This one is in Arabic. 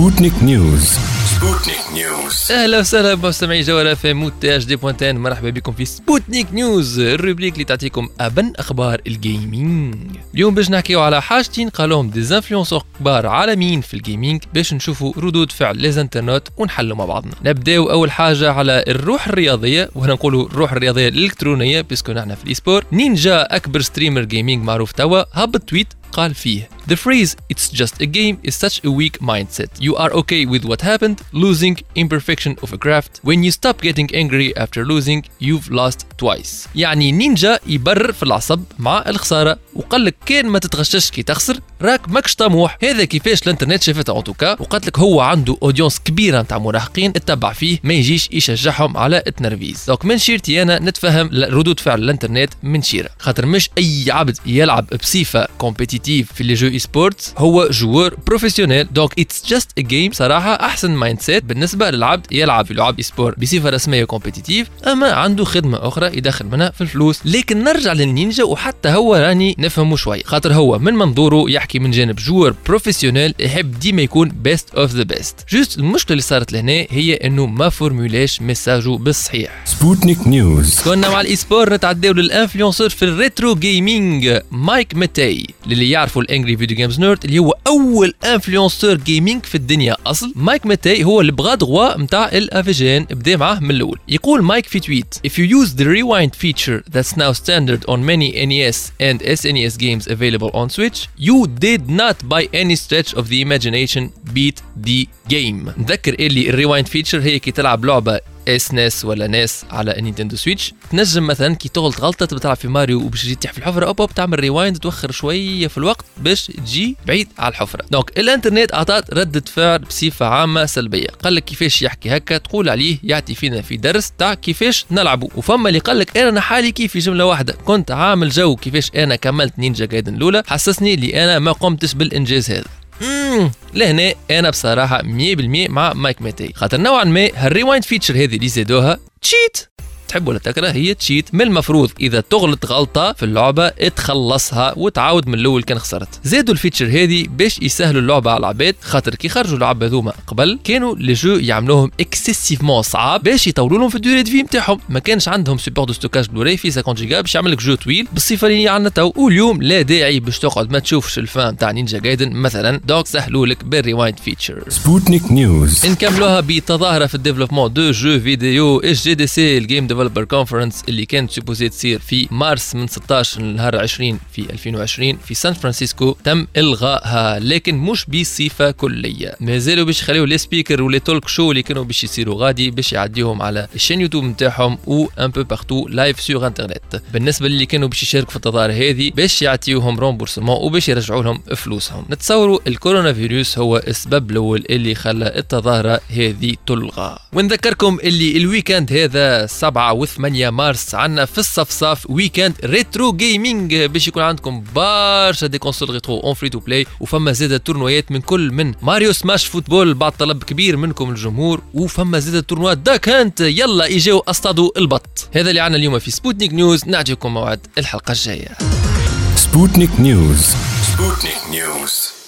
Sputnik News Sputnik News أهلا وسهلا بمستمعي جوال FM تاج دي بوانتين مرحبا بكم في Sputnik News ال rubrique اللي تعطيكم أبن أخبار ال gaming اليوم باش نحكيو على حاجتين قالوهم des influenceurs كبار عالميين في ال gaming باش نشوفوا ردود فعل les internautes ونحلوا مع بعضنا. نبداو أول حاجة على الروح الرياضية وهنا نقولوا الروح الرياضية الإلكترونية puisque نحن في ال e-sport Ninja أكبر streamer gaming معروف توا. هبط tweet قال فيه The phrase it's just a game is such a weak mindset. You are okay with what happened, losing, imperfection of a craft. When you stop getting angry after losing, you've lost twice. يعني نينجا يبرر في العصب مع الخسارة وقال لك كان ما تتغشش كي تخسر راك ماكش طموح هذا كيفاش الانترنت شافتها en tout cas وقالت لك هو عنده audience كبيرة نتاع مراهقين اتبع فيه ما يجيش يشجعهم على التنرفيز donc من شيرتي أنا نتفهم ردود فعل الانترنت من شيرة خاطر مش أي عبد يلعب بصفه compétitive في les jeux e-sports هو joueur professionnel donc it's just a game صراحة أحسن mindset بالنسبة للعبد يلعب في لعب e-sport بصفة رسمية compétitive أما عنده خدمة أخرى يدخل منها في الفلوس. لكن نرجع للنينجا وحتى هو راني نفهمه شوي. خاطر هو من منظوره يحكي من جانب joueur professionnel يحب ديما يكون best of the best juste المشكلة اللي صارت لهنا هي إنه ما فورمولاش ميساجو بالصحيح Sputnik News كنا مع ال e-sport نتعداو لل influenceurs في ال retro gaming Mike Matei اللي يعرفوا ال Angry Video Game Nerd اللي هو أول influenceur gaming في الدنيا. أصل Mike Matei هو البغا دغوا نتاع ال AVGN بدا معاه من الأول. يقول مايك في tweet if you use the rewind feature that's now standard on many NES and SNES games available on Switch you did not by any stretch of the imagination beat the game. نذكر اللي ال rewind feature هي كي تلعب لعبة SNES ولا NES على Nintendo Switch. تنجم مثلا كي تغلط غلطة تبي تلعب في ماريو وباش تجي تحت في الحفره أوب أوب تعمل rewind توخر شوية في الوقت باش تجي بعيد على الحفرة. donc الإنترنت اعطت ردة فعل بصفة عامة سلبية. قال لك كيفاش يحكي هكا تقول عليه يعطي فينا في درس تاع كيفاش نلعبوا وفما اللي قال لك أنا حالي كيف في جملة واحدة. كنت عامل جو كيفاش أنا كملت Ninja Gaiden الأولى حسسني اللي أنا ما قمتش بالإنجاز هذا. لهنا أنا بصراحة 100% مع Mike Matei. خاطر نوعا ما هال rewind feature هذه اللي زادوها cheat تحب ولا تكره هي cheat من المفروض. إذا تغلط غلطة في اللعبة تخلصها وتعاود من الأول كان خسرت. زادوا ال feature هذه باش يسهلوا اللعبة على العباد خاطر كي خرجوا اللعبة هذوما قبل كانوا les jeux يعملوهم excessivement صعاب باش يطولوا لهم في ال durée de vie نتاعهم ما كانش عندهم support de stockage Blu-ray في 50 جيجا باش يعمل لك jeu طويل بالصفه اللي عندنا تو. واليوم لا داعي باش تقعد ما تشوفش ال fin تاع Ninja Gaiden مثلا. donc سهلوا لك بال rewind feature Sputnik News نكملوها بتظاهرة في ال développement de jeux vidéo اس GDC ال Game Developers Conference اللي كانت supposée تصير في مارس من 16 لنهار 20 في 2020 في سان فرانسيسكو تم إلغائها لكن مش بصفة كلية. مازالوا باش يخليو les speakers و les talk shows اللي كانوا باش يصيروا غادي باش يعديهم على ال chaîne YouTube نتاعهم و un peu partout live sur internet بالنسبة اللي كانوا باش يشاركوا في التظاهرة هذه باش يعطيوهم remboursement وباش يرجعوا لهم فلوسهم. نتصوروا الكورونا فيروس هو السبب الأول اللي خلى التظاهرة هذه تلغى. ونذكركم اللي ال week-end هذا 7 و8 مارس عندنا في الصفصاف week-end retro gaming باش يكون عندكم برشا des consoles rétro en free to play وفما زاده تورنويات من كل من Mario Smash Football بعد طلب كبير منكم الجمهور وفما زاده تورنوات Duck Hunt يلا اجاو أصطادوا البط. هذا اللي عندنا اليوم في Sputnik News نعطيكم موعد الحلقة الجاية. Sputnik News. Sputnik News.